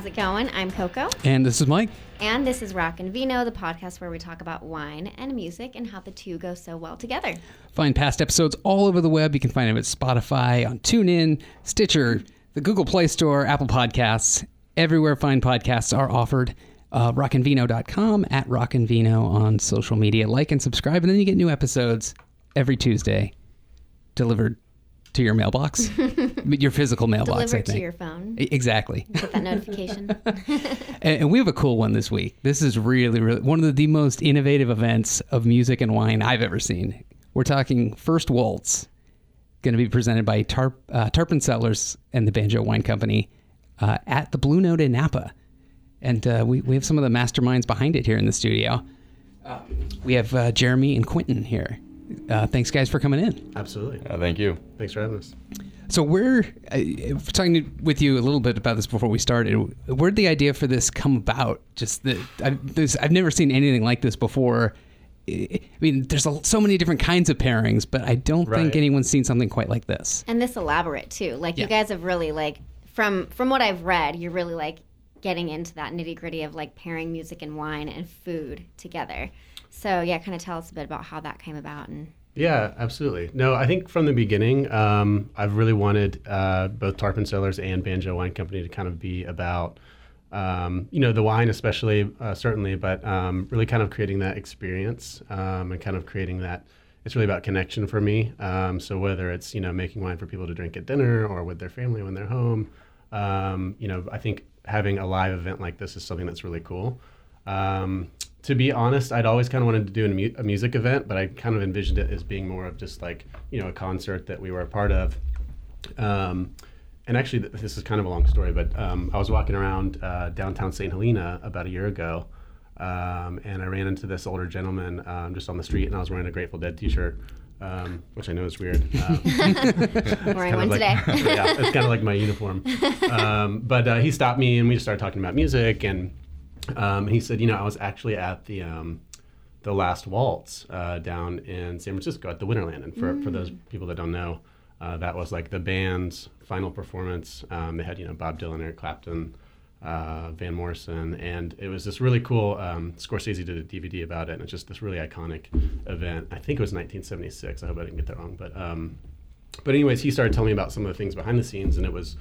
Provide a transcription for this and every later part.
How's it going? I'm Coco. And this is Mike. And this is Rock and Vino, the podcast where we talk about wine and music and how the two go so well together. Find past episodes all over the web. You can find them at Spotify, on TuneIn, Stitcher, the Google Play Store, Apple Podcasts, everywhere fine podcasts are offered. Uh, rockandvino.com, at rockandvino on social media. Like and subscribe, and then you get new episodes every Tuesday delivered to your mailbox, your physical mailbox. Delivered I think. to your phone. Exactly. Get that notification. And, and we have a cool one this week. This is really, really one of the most innovative events of music and wine I've ever seen. We're talking First Waltz, going to be presented by Tarp, uh, Tarpon Cellars and the Banjo Wine Company uh, at the Blue Note in Napa. And uh, we, we have some of the masterminds behind it here in the studio. Uh, we have uh, Jeremy and Quentin here. Uh, thanks, guys, for coming in. Absolutely. Uh, thank you. Thanks for having us. So we're uh, talking with you a little bit about this before we started. Where did the idea for this come about? Just that I've, this, I've never seen anything like this before. I I mean, there's a, so many different kinds of pairings, but I don't think anyone's seen something quite like this. and this elaborate too. Like Yeah. you guys have really like from from what I've read, you're really like getting into that nitty gritty of like pairing music and wine and food together. So yeah, kind of tell us a bit about how that came about and Yeah, absolutely. No, I think from the beginning, um, I've really wanted uh, both Tarpon Cellars and Banjo Wine Company to kind of be about, um, you know, the wine, especially, uh, certainly, but um, really kind of creating that experience um, and kind of creating that. It's really about connection for me. Um, so whether it's you know making wine for people to drink at dinner or with their family when they're home, um, you know, I think having a live event like this is something that's really cool. Um, to be honest, I'd always kind of wanted to do a, mu- a music event, but I kind of envisioned it as being more of just like you know a concert that we were a part of. Um, and actually, th- this is kind of a long story, but um, I was walking around uh, downtown St. Helena about a year ago, um, and I ran into this older gentleman um, just on the street, and I was wearing a Grateful Dead T-shirt, um, which I know is weird. Um, wearing one like, today. yeah, it's kind of like my uniform. Um, but uh, he stopped me and we just started talking about music. And um, he said, you know, I was actually at the um, the last waltz uh, down in San Francisco at the Winterland. And for, for those people that don't know, uh, that was like the band's final performance. Um, they had, you know, Bob Dylan, Eric Clapton, uh, Van Morrison, and it was this really cool. Um, Scorsese did a DVD about it, and it's just this really iconic event. I think it was 1976. I hope I didn't get that wrong, but um, but anyways, he started telling me about some of the things behind the scenes, and it was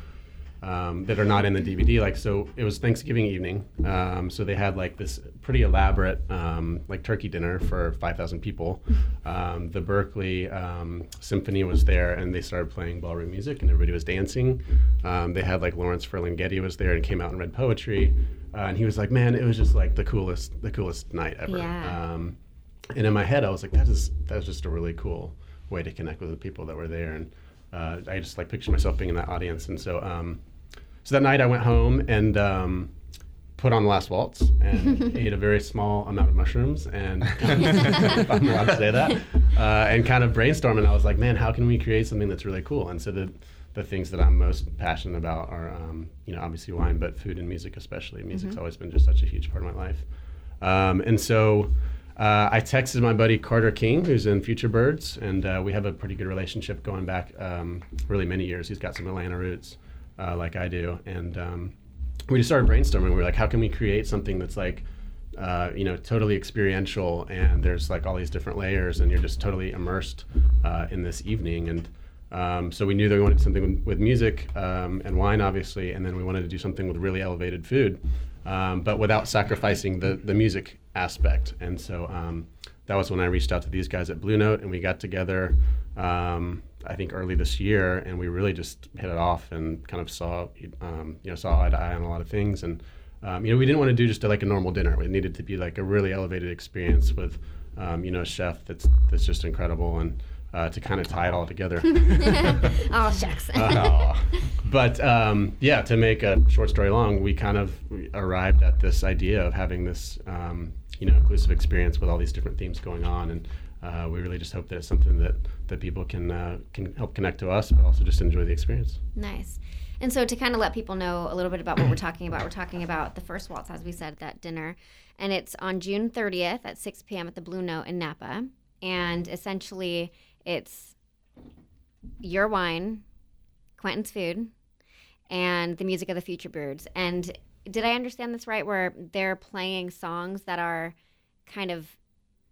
um, that are not in the DVD. Like so, it was Thanksgiving evening. Um, so they had like this pretty elaborate um, like turkey dinner for five thousand people. Um, the Berkeley um, Symphony was there, and they started playing ballroom music, and everybody was dancing. Um, they had like Lawrence Ferlinghetti was there and came out and read poetry, uh, and he was like, "Man, it was just like the coolest, the coolest night ever." Yeah. Um, and in my head, I was like, "That is that was just a really cool way to connect with the people that were there." And uh, I just like pictured myself being in that audience. And so, um, so that night I went home and um, put on the last waltz and ate a very small amount of mushrooms and if I'm allowed to say that, uh, and kind of brainstormed. And I was like, man, how can we create something that's really cool? And so the the things that I'm most passionate about are, um, you know, obviously wine, but food and music especially. Music's always been just such a huge part of my life. Um, and so uh, I texted my buddy Carter King, who's in Future Birds, and uh, we have a pretty good relationship going back um, really many years. He's got some Atlanta roots, uh, like I do, and um, we just started brainstorming. We were like, how can we create something that's like, uh, you know, totally experiential, and there's like all these different layers, and you're just totally immersed uh, in this evening, and um, so we knew that we wanted something with, music um, and wine, obviously, and then we wanted to do something with really elevated food, um, but without sacrificing the, the music aspect. And so um, that was when I reached out to these guys at Blue Note, and we got together. Um, I think early this year, and we really just hit it off and kind of saw, um, you know, saw eye to eye on a lot of things. And um, you know, we didn't want to do just a, like a normal dinner. It needed to be like a really elevated experience with, um, you know, a chef that's that's just incredible and uh, to kind of tie it all together. oh shucks. Uh, but um, yeah, to make a short story long, we kind of arrived at this idea of having this, um, you know, inclusive experience with all these different themes going on, and uh, we really just hope that it's something that that people can uh, can help connect to us, but also just enjoy the experience. Nice. And so to kind of let people know a little bit about what we're talking about, we're talking about the first waltz, as we said, at that dinner, and it's on June 30th at 6 p.m. at the Blue Note in Napa, and essentially it's your wine, Quentin's food, and the music of the Future Birds. And did I understand this right? Where they're playing songs that are kind of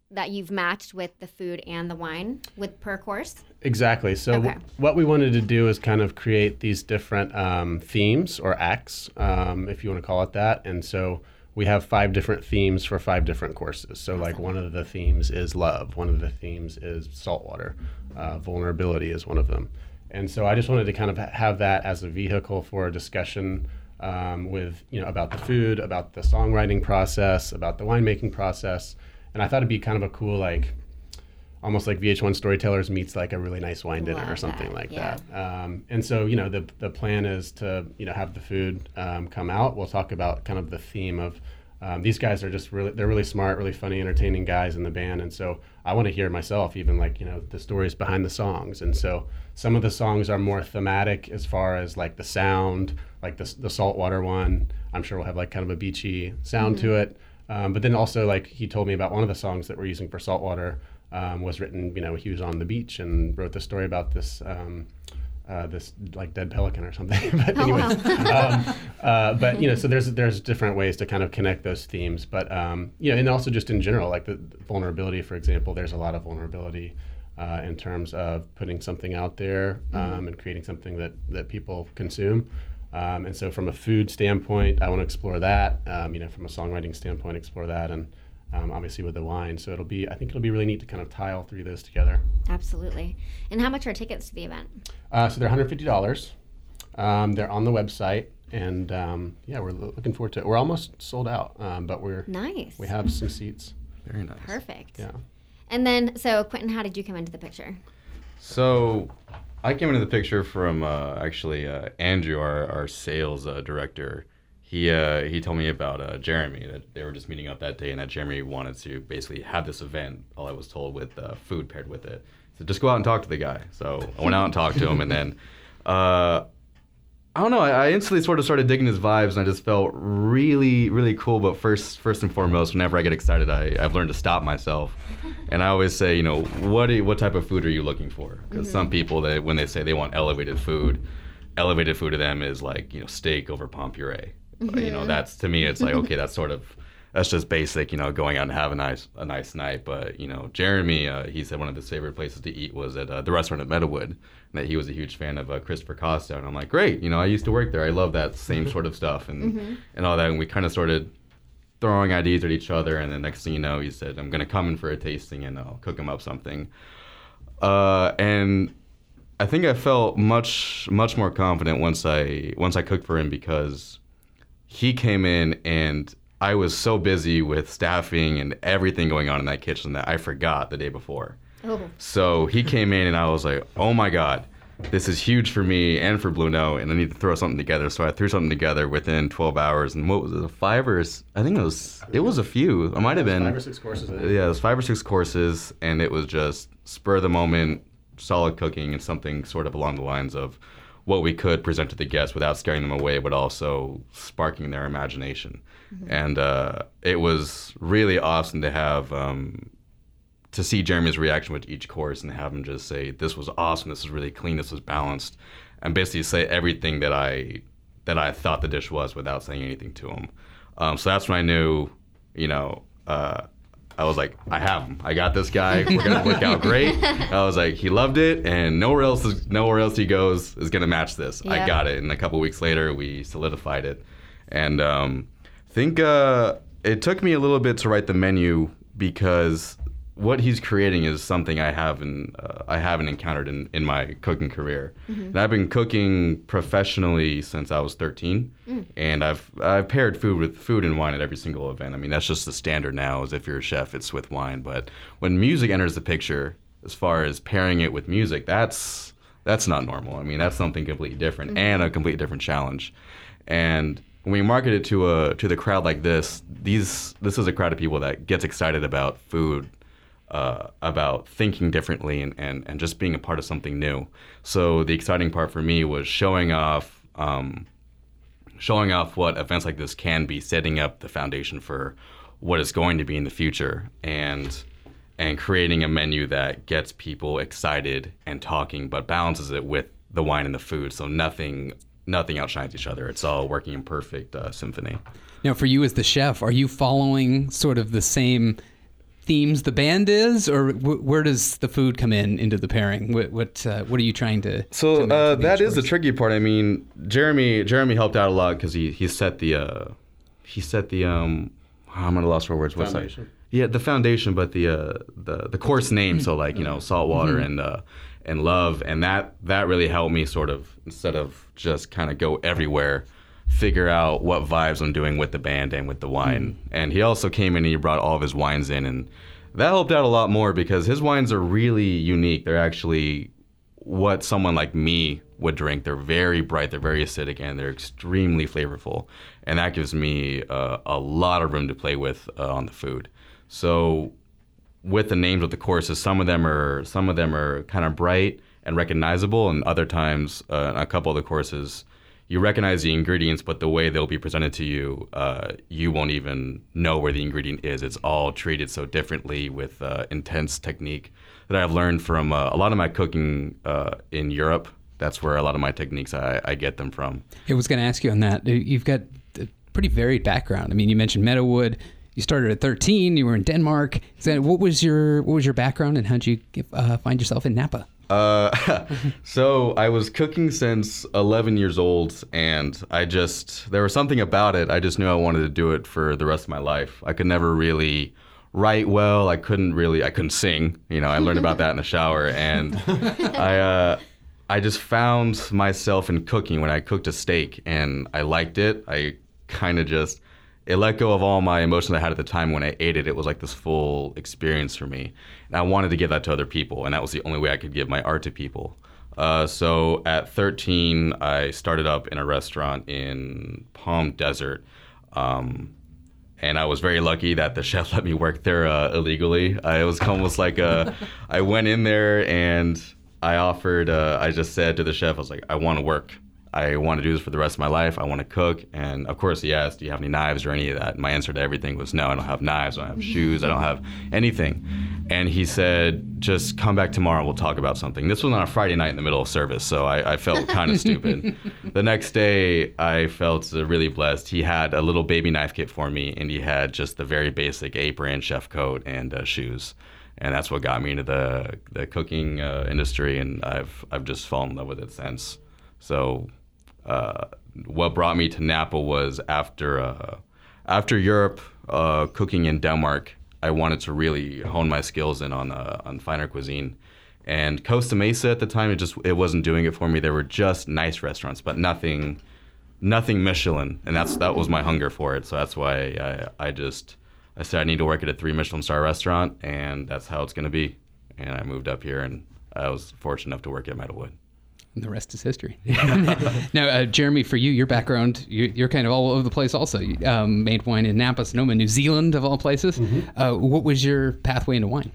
that you've matched with the food and the wine with per course. Exactly. So Okay. w- what we wanted to do is kind of create these different um, themes or acts, um, if you want to call it that. And so we have five different themes for five different courses. So like one of the themes is love. One of the themes is saltwater. Uh, vulnerability is one of them. And so I just wanted to kind of have that as a vehicle for a discussion um, with you know about the food, about the songwriting process, about the winemaking process. And I thought it'd be kind of a cool like almost like VH1 Storytellers meets like a really nice wine dinner or something that, like yeah. that. Um, and so, you know, the the plan is to you know have the food um, come out. We'll talk about kind of the theme of um, these guys are just really they're really smart, really funny, entertaining guys in the band. And so I want to hear myself even like you know the stories behind the songs. And so some of the songs are more thematic as far as like the sound, like the the saltwater one. I'm sure we'll have like kind of a beachy sound to it. Um, but then also like he told me about one of the songs that we're using for saltwater um, was written. You know, he was on the beach and wrote the story about this. Um, uh, this like dead pelican or something. but anyway, um, uh, but you know, so there's there's different ways to kind of connect those themes. But um, you know, and also just in general, like the vulnerability, for example, there's a lot of vulnerability uh, in terms of putting something out there um, and creating something that that people consume. Um, and so, from a food standpoint, I want to explore that. Um, you know, from a songwriting standpoint, explore that, and um, obviously with the wine. So it'll be, I think it'll be really neat to kind of tie all three of those together. Absolutely. And how much are tickets to the event? Uh, so they're $150. Um, they're on the website, and um, yeah, we're looking forward to it. We're almost sold out, um, but we're Nice. we have some seats. Very nice. Perfect. Yeah. And then, so Quentin, how did you come into the picture? So, I came into the picture from uh, actually uh, Andrew, our, our sales uh, director. He uh, he told me about uh, Jeremy that they were just meeting up that day, and that Jeremy wanted to basically have this event. All I was told with uh, food paired with it. So just go out and talk to the guy. So I went out and talked to him, and then. Uh, I don't know. I, I instantly sort of started digging his vibes, and I just felt really, really cool. But first, first and foremost, whenever I get excited, I, I've learned to stop myself, and I always say, you know, what you- what type of food are you looking for? Because some people, that when they say they want elevated food, elevated food to them is like you know steak over pomme puree. You know, that's to me, it's like okay, that's sort of that's just basic. You know, going out and have a nice a nice night. But you know, Jeremy, uh, he said one of his favorite places to eat was at uh, the restaurant at Meadowood. And that he was a huge fan of uh, Christopher Kostow, and I'm like, great. You know, I used to work there. I love that same sort of stuff and and all that. And we kind of started throwing ideas at each other, and the next thing you know, he said, "I'm gonna come in for a tasting, and I'll cook him up something." Uh, and I think I felt much much more confident once I once I cooked for him because he came in and I was so busy with staffing and everything going on in that kitchen that I forgot the day before. Oh, So he came in and I was like, oh my God, this is huge for me and for Blue Note, and I need to throw something together. So I threw something together within 12 hours. And what was it, five or, I think it was, it was a few. It might have been. five or six courses. Yeah, it was five or six courses, and it was just spur of the moment, solid cooking, and something sort of along the lines of what we could present to the guests without scaring them away, but also sparking their imagination. And uh, it was really awesome to have um, to see Jeremy's reaction with each course and have him just say, "This was awesome. This was really clean. This was balanced," and basically say everything that I that I thought the dish was without saying anything to him. Um, so that's when I knew, you know, uh, I was like, I have him. I got this guy. We're gonna work out great. I was like, he loved it, and nowhere else is nowhere else he goes is gonna match this. I got it. And a couple weeks later, we solidified it, and um, think uh, it took me a little bit to write the menu because what he's creating is something I haven't uh, I haven't encountered in, in my cooking career. Mm-hmm. And I've been cooking professionally since I was 13, mm. and I've I've paired food with food and wine at every single event. I mean that's just the standard now. Is if you're a chef, it's with wine. But when music enters the picture, as far as pairing it with music, that's that's not normal. I mean that's something completely different mm-hmm. and a completely different challenge. And when we market it to a to the crowd like this, these this is a crowd of people that gets excited about food, uh, about thinking differently, and, and and just being a part of something new. So the exciting part for me was showing off. Um, showing off what events like this can be, setting up the foundation for what is going to be in the future, and and creating a menu that gets people excited and talking, but balances it with the wine and the food. So nothing nothing outshines each other. It's all working in perfect uh, symphony. Now, for you as the chef, are you following sort of the same themes the band is, or wh- where does the food come in into the pairing? What what, uh, what are you trying to? So to uh, with that each is the tricky part. I mean, Jeremy Jeremy helped out a lot because he he set the uh, he set the um I'm at a loss for words. What's Foundation. that? Yeah, the foundation, but the uh, the the course name. So like you know, saltwater and uh, and love, and that that really helped me sort of instead of just kind of go everywhere, figure out what vibes I'm doing with the band and with the wine. And he also came in and he brought all of his wines in, and that helped out a lot more because his wines are really unique. They're actually what someone like me would drink. They're very bright, they're very acidic, and they're extremely flavorful. And that gives me uh, a lot of room to play with uh, on the food. So, with the names of the courses, some of them are some of them are kind of bright and recognizable, and other times, uh, a couple of the courses, you recognize the ingredients, but the way they'll be presented to you, uh, you won't even know where the ingredient is. It's all treated so differently with uh, intense technique that I've learned from uh, a lot of my cooking uh, in Europe. That's where a lot of my techniques I, I get them from. I was going to ask you on that. You've got a pretty varied background. I mean, you mentioned Meadowood. You started at 13. You were in Denmark. That, what was your what was your background, and how'd you get, uh, find yourself in Napa? Uh, so I was cooking since 11 years old, and I just there was something about it. I just knew I wanted to do it for the rest of my life. I could never really write well. I couldn't really. I couldn't sing. You know, I learned about that in the shower, and I uh, I just found myself in cooking when I cooked a steak, and I liked it. I kind of just it let go of all my emotions I had at the time when I ate it. It was like this full experience for me. And I wanted to give that to other people, and that was the only way I could give my art to people. Uh, so at 13, I started up in a restaurant in Palm Desert. Um, and I was very lucky that the chef let me work there uh, illegally. I, it was almost like a, I went in there and I offered, uh, I just said to the chef, I was like, I want to work. I want to do this for the rest of my life. I want to cook. And of course, he asked, Do you have any knives or any of that? And my answer to everything was no, I don't have knives. I don't have shoes. I don't have anything. And he said, Just come back tomorrow. We'll talk about something. This was on a Friday night in the middle of service. So I, I felt kind of stupid. The next day, I felt really blessed. He had a little baby knife kit for me, and he had just the very basic apron, chef coat, and uh, shoes and that's what got me into the the cooking uh, industry, and I've I've just fallen in love with it since. So, uh, what brought me to Napa was after uh, after Europe, uh, cooking in Denmark, I wanted to really hone my skills in on uh, on finer cuisine. And Costa Mesa at the time, it just it wasn't doing it for me. There were just nice restaurants, but nothing nothing Michelin, and that's that was my hunger for it. So that's why I, I just I said I need to work at a three Michelin star restaurant, and that's how it's going to be. And I moved up here, and I was fortunate enough to work at Meadowood. The rest is history. now, uh, Jeremy, for you, your background, you, you're kind of all over the place. Also, you, um, made wine in Napa, Sonoma, New Zealand, of all places. Uh, what was your pathway into wine?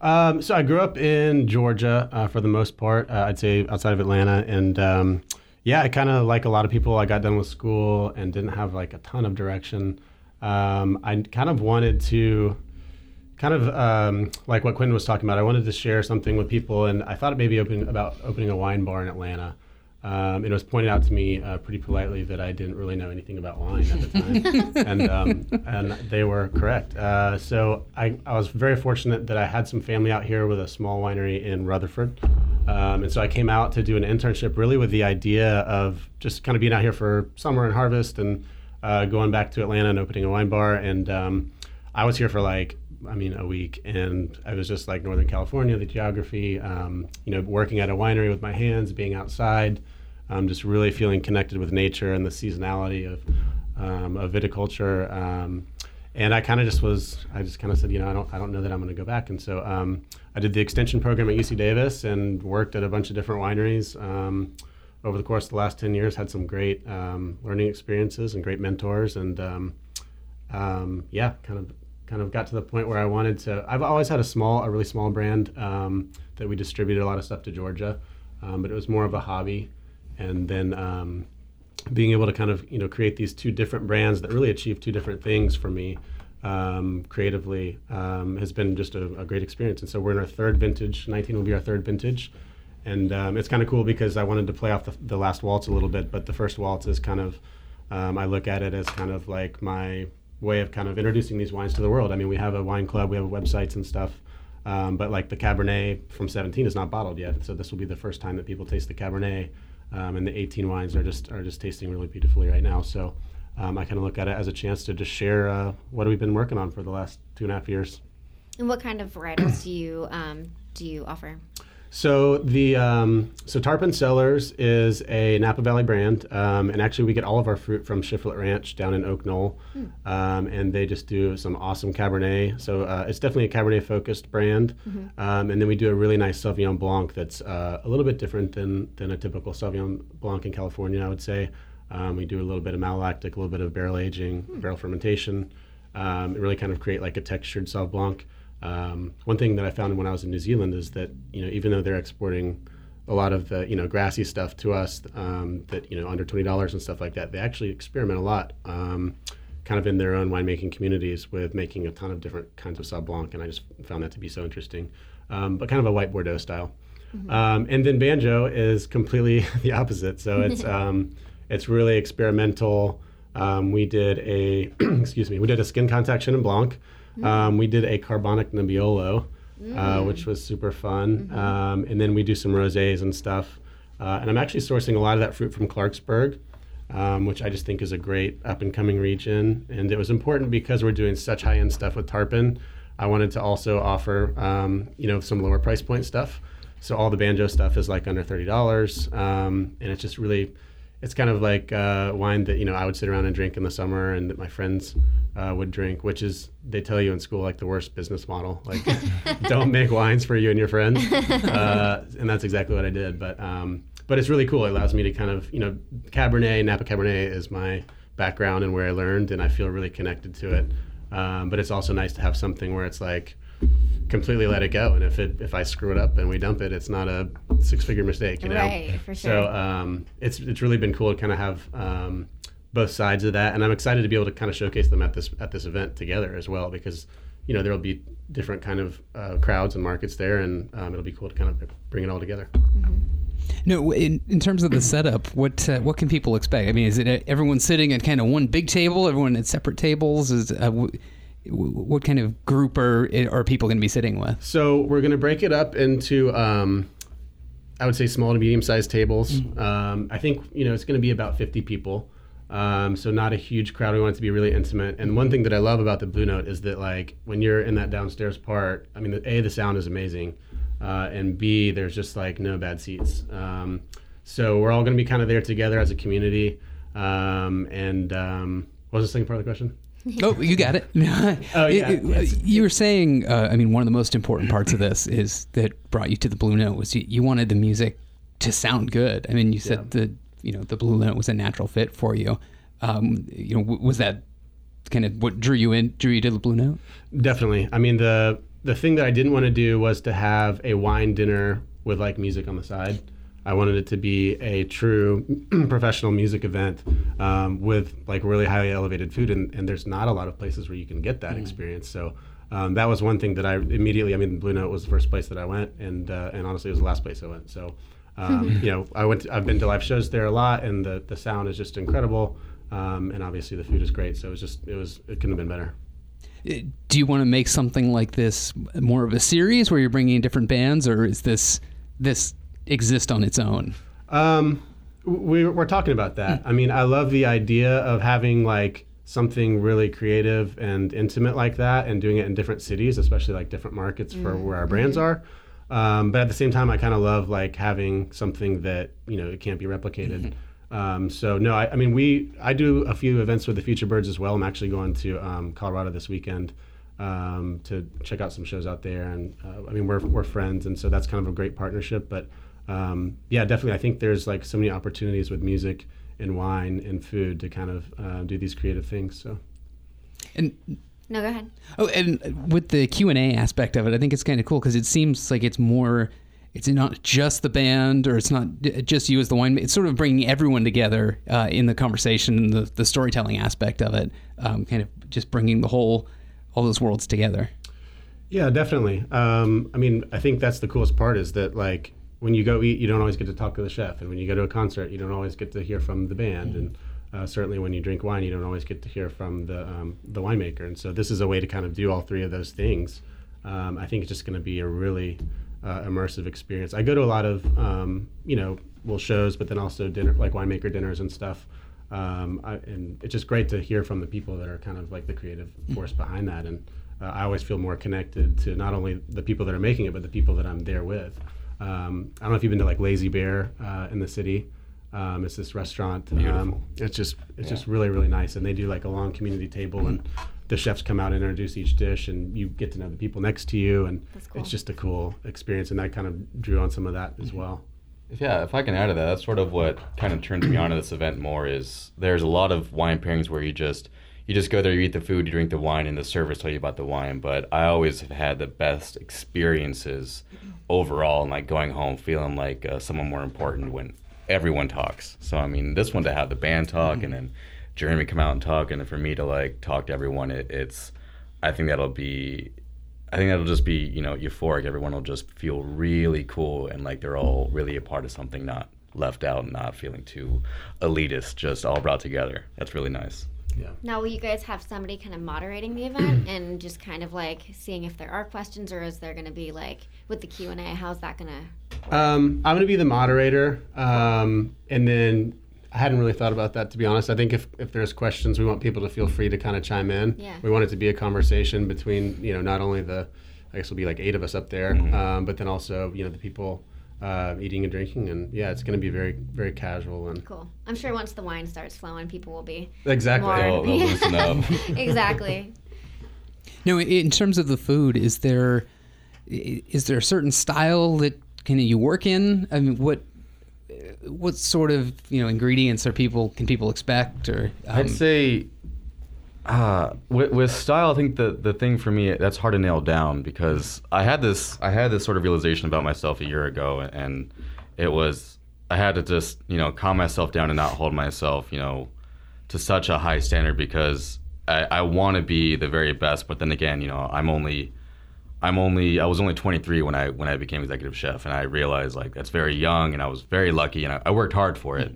Um, so I grew up in Georgia uh, for the most part. Uh, I'd say outside of Atlanta, and um, yeah, I kind of like a lot of people. I got done with school and didn't have like a ton of direction. Um, I kind of wanted to, kind of um, like what Quinn was talking about. I wanted to share something with people, and I thought it maybe open about opening a wine bar in Atlanta. Um, it was pointed out to me uh, pretty politely that I didn't really know anything about wine at the time, and um, and they were correct. Uh, so I, I was very fortunate that I had some family out here with a small winery in Rutherford, um, and so I came out to do an internship really with the idea of just kind of being out here for summer and harvest and uh, going back to Atlanta and opening a wine bar. And um, I was here for like I mean, a week, and I was just like Northern California, the geography, um, you know, working at a winery with my hands, being outside, um, just really feeling connected with nature and the seasonality of, um, of viticulture. Um, and I kind of just was, I just kind of said, you know, I don't, I don't know that I'm going to go back. And so um, I did the extension program at UC Davis and worked at a bunch of different wineries um, over the course of the last 10 years. Had some great learning experiences and great mentors, and yeah, kind of kind of got to the point where I wanted to. I've always had a small, a really small brand um, that we distributed a lot of stuff to Georgia, um, but it was more of a hobby. And then um, being able to kind of you know create these two different brands that really achieve two different things for me um, creatively um, has been just a, a, great experience. And so we're in our third vintage. 19 will be our third vintage. and um, it's kind of cool because I wanted to play off the, the last waltz a little bit, but the first waltz is kind of I look at it as kind of like my way of kind of introducing these wines to the world. I mean, we have a wine club, we have websites and stuff. Um, but like the Cabernet from 17 is not bottled yet, so this will be the first time that people taste the Cabernet, um, and the 18 wines are just are just tasting really beautifully right now. So um, I kind of look at it as a chance to just share uh, what we've been working on for the last two and a half years. And what kind of varietals do you um, do you offer? So the um, so Tarpon Cellars is a Napa Valley brand, um, and actually we get all of our fruit from Shiflett Ranch down in Oak Knoll, um, and they just do some awesome Cabernet. So uh, it's definitely a Cabernet focused brand, um, and then we do a really nice Sauvignon Blanc that's uh, a little bit different than than a typical Sauvignon Blanc in California. I would say um, we do a little bit of malolactic, a little bit of barrel aging, barrel fermentation. Um, really kind of create like a textured Sauv Blanc. Um, one thing that I found when I was in New Zealand is that you know even though they're exporting a lot of the you know grassy stuff to us um, that you know under twenty dollars and stuff like that, they actually experiment a lot, um, kind of in their own winemaking communities with making a ton of different kinds of Sauv Blanc, and I just found that to be so interesting. Um, but kind of a white Bordeaux style. Um, and then banjo is completely the opposite. So it's um, it's really experimental. Um, we did a excuse me, we did a skin contact Chenin Blanc. Um, we did a carbonic Nebbiolo, uh, which was super fun. Um, and then we do some rosés and stuff. Uh, and I'm actually sourcing a lot of that fruit from Clarksburg, um, which I just think is a great up and coming region. And it was important because we're doing such high end stuff with Tarpon. I wanted to also offer, um, you know, some lower price point stuff. So all the banjo stuff is like under thirty dollars, um, and it's just really, it's kind of like uh, wine that you know I would sit around and drink in the summer, and that my friends uh, would drink. Which is they tell you in school like the worst business model, like don't make wines for you and your friends, uh, and that's exactly what I did. But um, but it's really cool. It allows me to kind of you know Cabernet, Napa Cabernet is my background and where I learned, and I feel really connected to it. Um, but it's also nice to have something where it's like completely let it go and if it if i screw it up and we dump it it's not a six figure mistake you know Right, for so um, it's it's really been cool to kind of have um, both sides of that and i'm excited to be able to kind of showcase them at this at this event together as well because you know there'll be different kind of uh, crowds and markets there and um, it'll be cool to kind of bring it all together No, in, in terms of the setup, what uh, what can people expect? I mean, is it uh, everyone sitting at kind of one big table, everyone at separate tables? Is uh, w- w- what kind of group are are people going to be sitting with? So we're going to break it up into, um, I would say, small to medium sized tables. Um, I think you know it's going to be about 50 people, um, so not a huge crowd. We want it to be really intimate. And one thing that I love about the Blue Note is that like when you're in that downstairs part, I mean, the, a the sound is amazing, uh, and b there's just like no bad seats. Um, so we're all going to be kind of there together as a community. Um, and um, what was the second part of the question? Oh, you got it. Oh, yeah, It- it- yes. You were saying, uh, I mean, one of the most important parts of this is that brought you to the Blue Note was you, you wanted the music to sound good. I mean, you said the you know the Blue Note was a natural fit for you. Um, you know, w- was that kind of what drew you in, drew you to the Blue Note? Definitely. I mean, the the thing that I didn't want to do was to have a wine dinner with like music on the side. I wanted it to be a true professional music event um, with like really highly elevated food, and, and there's not a lot of places where you can get that experience. So um, that was one thing that I immediately. I mean, Blue Note was the first place that I went, and uh, and honestly, it was the last place I went. So. Um, you know, I went. To, I've been to live shows there a lot, and the, the sound is just incredible, um, and obviously the food is great. So it was just it was it couldn't have been better. Uh, Do you want to make something like this more of a series where you're bringing in different bands, or is this this exist on its own? Um, we, we're talking about that. I mean, I love the idea of having like something really creative and intimate like that, and doing it in different cities, especially like different markets for where our brands are. Um, but at the same time, I kind of love like having something that you know it can't be replicated. Um, so no, I, I mean we I do a few events with the Future Birds as well. I'm actually going to um, Colorado this weekend um, to check out some shows out there, and uh, I mean we're we're friends, and so that's kind of a great partnership. But um, yeah, definitely, I think there's like so many opportunities with music and wine and food to kind of uh, do these creative things. So. And No, go ahead. Oh, and with the Q and A aspect of it, I think it's kind of cool because it seems like it's more. It's not just the band, or it's not just you as the wine. It's sort of bringing everyone together uh, in the conversation, the the storytelling aspect of it, um, kind of just bringing the whole, all those worlds together. Yeah, definitely. Um, I mean, I think that's the coolest part is that like when you go eat, you don't always get to talk to the chef, and when you go to a concert, you don't always get to hear from the band, and uh, certainly when you drink wine, you don't always get to hear from the um, the winemaker. And so this is a way to kind of do all three of those things. Um, I think it's just going to be a really uh, immersive experience. I go to a lot of um, you know well shows, but then also dinner like winemaker dinners and stuff. Um, I, and it's just great to hear from the people that are kind of like the creative force behind that. And uh, I always feel more connected to not only the people that are making it, but the people that I'm there with. Um, I don't know if you've been to like Lazy Bear uh, in the city. Um, it's this restaurant. Um, it's just it's just really really nice, and they do like a long community table, and the chefs come out and introduce each dish, and you get to know the people next to you, and cool. it's just a cool experience, and that kind of drew on some of that as well. If, yeah, if I can add to that, that's sort of what kind of turns me on to this event more. Is there's a lot of wine pairings where you just you just go there, you eat the food, you drink the wine, and the servers tell you about the wine. But I always have had the best experiences overall, and like going home feeling like uh, someone more important when everyone talks. So I mean, this one to have the band talk and then Jeremy come out and talk, and then for me to like talk to everyone, it, it's I think that'll be I think that'll just be, you know, euphoric. Everyone will just feel really cool and like they're all really a part of something, not left out and not feeling too elitist, just all brought together. That's really nice. Yeah. Now, will you guys have somebody kind of moderating the event and just kind of like seeing if there are questions, or is there going to be like with the Q and A? How's that going to? Um, I'm going to be the moderator, um, and then I hadn't really thought about that to be honest. I think if, if there's questions, we want people to feel free to kind of chime in. Yeah. We want it to be a conversation between you know not only the I guess it'll be like eight of us up there, um, but then also you know the people uh, eating and drinking, and yeah, it's going to be very very casual and Cool. I'm sure once the wine starts flowing, people will be exactly. More- They'll, they'll loosen up. exactly. No, in terms of the food, is there is there a certain style that can you work in? I mean, what what sort of you know ingredients are people can people expect or um, I'd say uh, with, with style, I think the the thing for me that's hard to nail down because I had this I had this sort of realization about myself a year ago, and it was I had to just you know calm myself down and not hold myself you know to such a high standard because I, I want to be the very best, but then again, you know, I'm only I'm only I was only 23 when I when I became executive chef, and I realized like that's very young, and I was very lucky, and I, I worked hard for it,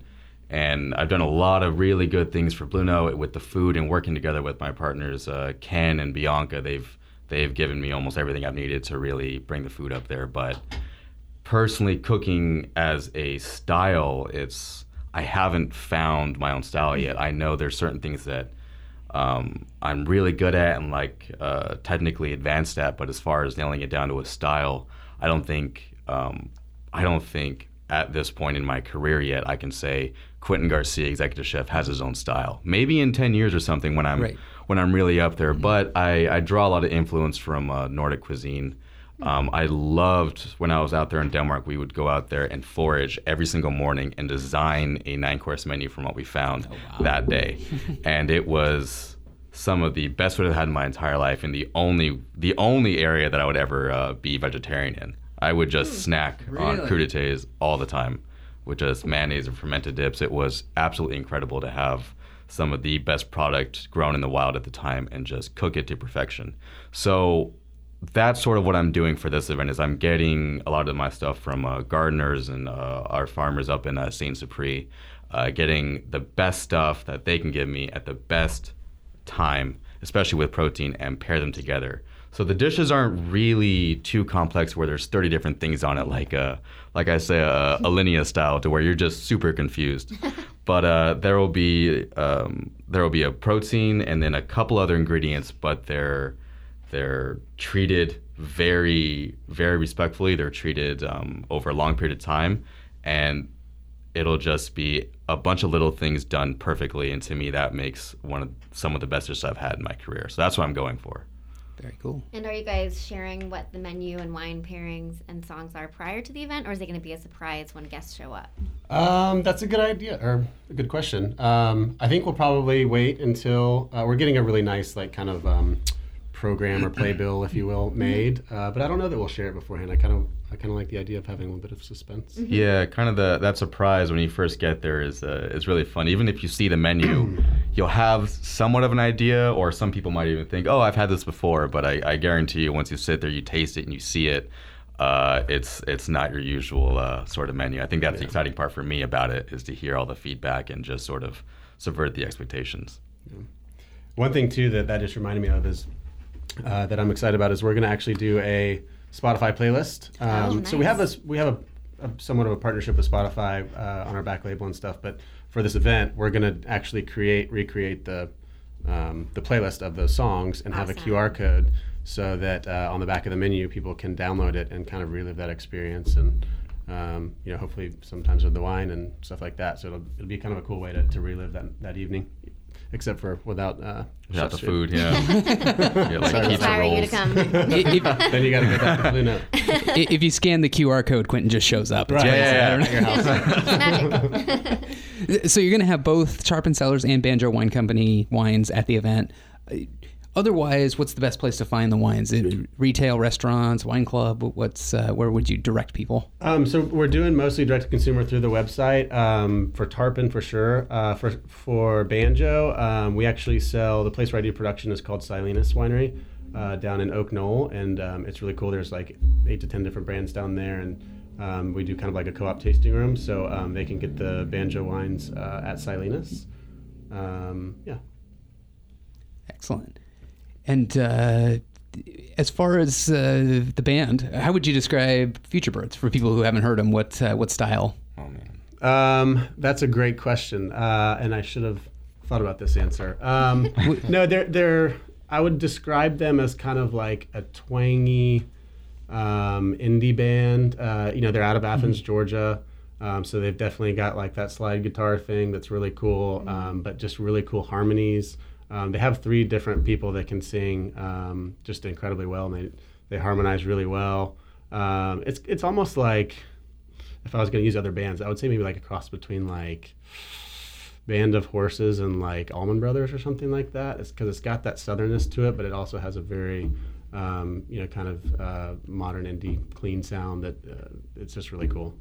and I've done a lot of really good things for Blue Note with the food and working together with my partners uh, Ken and Bianca. They've they've given me almost everything I've needed to really bring the food up there, but personally cooking as a style, it's I haven't found my own style yet. I know there's certain things that um, I'm really good at and like uh, technically advanced at, but as far as nailing it down to a style, I don't think um, I don't think at this point in my career yet I can say Quentin Garcia, executive chef, has his own style. Maybe in ten years or something when I'm Right. when I'm really up there. But I, I draw a lot of influence from uh, Nordic cuisine. Um, I loved when I was out there in Denmark. We would go out there and forage every single morning and design a nine course menu from what we found that day, and it was some of the best food I've had in my entire life, and the only the only area that I would ever uh, be vegetarian in. I would just snack on crudités all the time with just mayonnaise and fermented dips. It was absolutely incredible to have some of the best product grown in the wild at the time and just cook it to perfection. So that's sort of what I'm doing for this event is I'm getting a lot of my stuff from uh, gardeners and uh, our farmers up in uh, Saint Cyprien, uh, getting the best stuff that they can give me at the best time, especially with protein, and pair them together. So the dishes aren't really too complex where there's 30 different things on it, like uh, like I say, a, Alinea style, to where you're just super confused. but uh, there will be um, there will be a protein and then a couple other ingredients, but they're they're treated very very respectfully. They're treated um, over a long period of time, and it'll just be a bunch of little things done perfectly. And to me, that makes one of some of the best dishes I've had in my career. So that's what I'm going for. Very cool. And are you guys sharing what the menu and wine pairings and songs are prior to the event, or is it going to be a surprise when guests show up? Um, that's a good idea or a good question. Um, I think we'll probably wait until uh, we're getting a really nice like kind of um, program or playbill, if you will, made. Uh, but I don't know that we'll share it beforehand. I kind of I kind of like the idea of having a little bit of suspense. Yeah, kind of the that surprise when you first get there is uh, is really fun. Even if you see the menu, you'll have somewhat of an idea, or some people might even think, "Oh, I've had this before." But I, I guarantee you, once you sit there, you taste it, and you see it. uh, it's it's not your usual uh, sort of menu. I think that's the exciting part for me about it is to hear all the feedback and just sort of subvert the expectations. One thing too that that just reminded me of is uh, that I'm excited about is we're going to actually do a Spotify playlist. Um, Oh, So we have nice. this we have a, a somewhat of a partnership with Spotify uh, on our back label and stuff. But for this event, we're going to actually create recreate the um, the playlist of those songs and have a QR code so that uh, on the back of the menu people can download it and kind of relive that experience and. Um, you know, hopefully, sometimes with the wine and stuff like that. So it'll, it'll be kind of a cool way to, to relive that, that evening, except for without uh, Without the chef's food, yeah. yeah like Sorry. pizza Inspiring you to come. if, then you got to get that blue note. if you scan the QR code, Quentin just shows up. It's Right. crazy. Yeah, yeah, So you're going to have both Sharp Cellars and Banjo Wine Company wines at the event. Otherwise, what's the best place to find the wines? Retail, restaurants, wine club? What's uh, where would you direct people? Um, so we're doing mostly direct to consumer through the website. Um, for Tarpon, for sure. Uh, for for Banjo, um, we actually sell. The place where I do production is called Silenus Winery uh, down in Oak Knoll, and um, it's really cool. There's like eight to ten different brands down there, and um, we do kind of like a co-op tasting room, so um, they can get the Banjo wines uh, at Silenus. Um, yeah. Excellent. And uh, as far as uh, the band, how would you describe Future Birds for people who haven't heard them? What uh, what style? Oh man. Um, that's a great question, uh, and I should have thought about this answer. Um, no, they're they're. I would describe them as kind of like a twangy um, indie band. Uh, you know, they're out of Athens, Georgia, um, so they've definitely got like that slide guitar thing that's really cool, um, but just really cool harmonies. Um, they have three different people that can sing um, just incredibly well, and they they harmonize really well. Um, it's it's almost like if I was going to use other bands, I would say maybe like a cross between like Band of Horses and like Allman Brothers or something like that. It's because it's got that southernness to it, but it also has a very um, you know kind of uh, modern indie clean sound that uh, it's just really cool.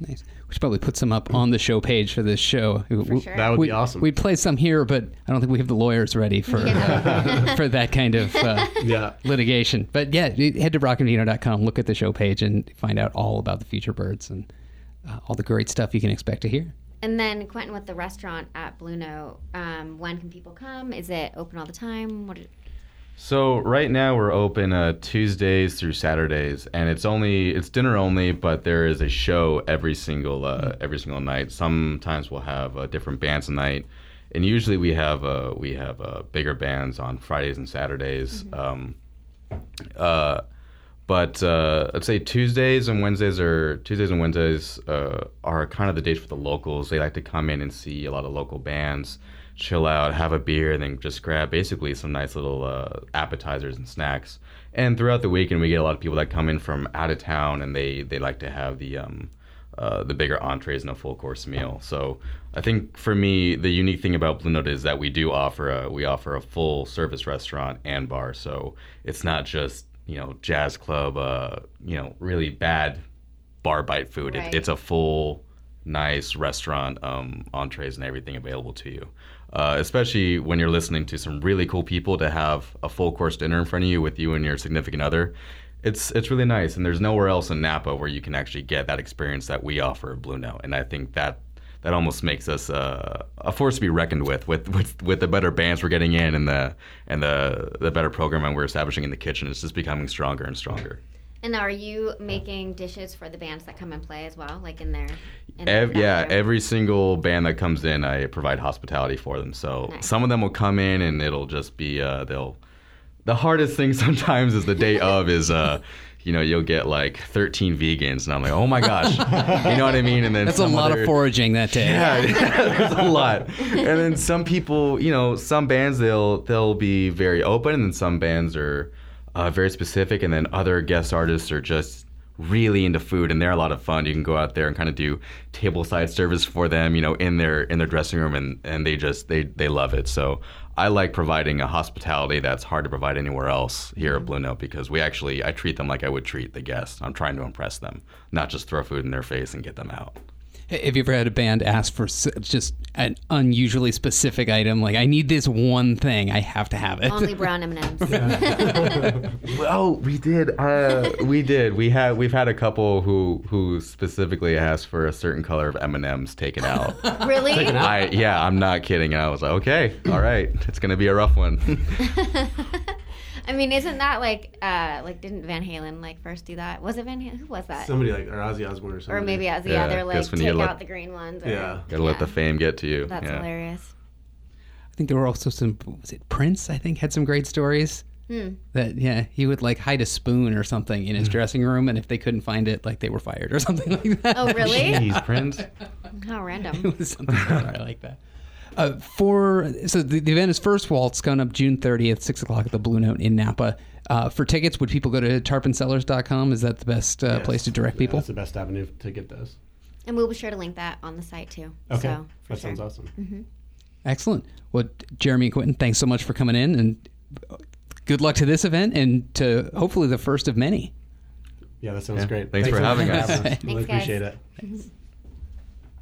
Nice. We should probably put some up on the show page for this show. For sure. That would we, be awesome. We'd play some here, but I don't think we have the lawyers ready for Yeah. for that kind of uh, yeah. litigation. But yeah, head to rockandvino.com, look at the show page, and find out all about the future birds and uh, all the great stuff you can expect to hear. And then Quentin with the restaurant at Blue Note. Um, when can people come? Is it open all the time? What? Is, So right now we're open uh, Tuesdays through Saturdays, and it's only it's dinner only, but there is a show every single uh, every single night. Sometimes we'll have uh, different bands a night, and usually we have uh, we have uh, bigger bands on Fridays and Saturdays. Um, uh, but uh, I'd say Tuesdays and Wednesdays are Tuesdays and Wednesdays uh, are kind of the days for the locals. They like to come in and see a lot of local bands, chill out, have a beer, and then just grab basically some nice little uh, appetizers and snacks. And throughout the weekend, we get a lot of people that come in from out of town, and they they like to have the um, uh, the bigger entrees and a full course meal. So I think for me, the unique thing about Blue Note is that we do offer a we offer a full service restaurant and bar. So it's not just you know jazz club, uh, you know really bad bar bite food. Right. It, it's a full nice restaurant, um, entrees and everything available to you. Uh, especially when you're listening to some really cool people to have a full course dinner in front of you with you and your significant other it's it's really nice and there's nowhere else in Napa where you can actually get that experience that we offer at Blue Note and I think that that almost makes us uh, a force to be reckoned with with with with the better bands we're getting in and the and the the better programming we're establishing in the kitchen it's just becoming stronger and stronger. And are you making dishes for the bands that come and play as well, like in their? In their Ev- yeah, every single band that comes in, I provide hospitality for them. So Nice. some of them will come in and it'll just be uh, they'll. The hardest thing sometimes is the day of is uh, you know you'll get like 13 vegans and I'm like oh my gosh, you know what I mean? And then That's a lot other- of foraging that day. yeah, there's a lot. And then some people, you know, some bands they'll they'll be very open, and then some bands are uh, very specific, and then other guest artists are just really into food, and they're a lot of fun. You can go out there and kind of do tableside service for them, you know, in their in their dressing room, and and they just they they love it. So. I like providing a hospitality that's hard to provide anywhere else here at Blue Note because we actually I treat them like I would treat the guests. I'm trying to impress them, not just throw food in their face and get them out. Have you ever had a band ask for just an unusually specific item? Like, I need this one thing. I have to have it. Only brown M&Ms. Well, we did. Uh, we did. We had. We've had a couple who who specifically asked for a certain color of M and M's taken out. really? I yeah, I'm not kidding. And I was like, okay, all right, it's gonna be a rough one. I mean, isn't that like uh like didn't Van Halen like first do that? Was it Van Halen? Who was that? Somebody like or Ozzy Osbourne or something. or maybe as yeah, Yeah, they're like when take you out let- the green ones. Or, Yeah. Gotta let the fame get to you. That's yeah. hilarious. I think there were also some. Was it Prince? I think had some great stories. Hmm. That yeah, he would like hide a spoon or something in his dressing room, and if they couldn't find it, like they were fired or something like that. Oh, really? Jeez, Prince. How random. it was something I like that. Uh, for so the, the event is first waltz coming up June 30th, six o'clock at the Blue Note in Napa. Uh, for tickets, would people go to tarponcellars.com? Is that the best uh, Yes. place to direct Yeah, people? that's the best avenue to get those. And we'll be sure to link that on the site too. Okay, So, that sure. sounds awesome. Excellent. Well, Jeremy and Quentin, thanks so much for coming in, and good luck to this event and to hopefully the first of many. Yeah, that sounds Yeah, great. thanks for having us. Really Thanks, guys. appreciate it.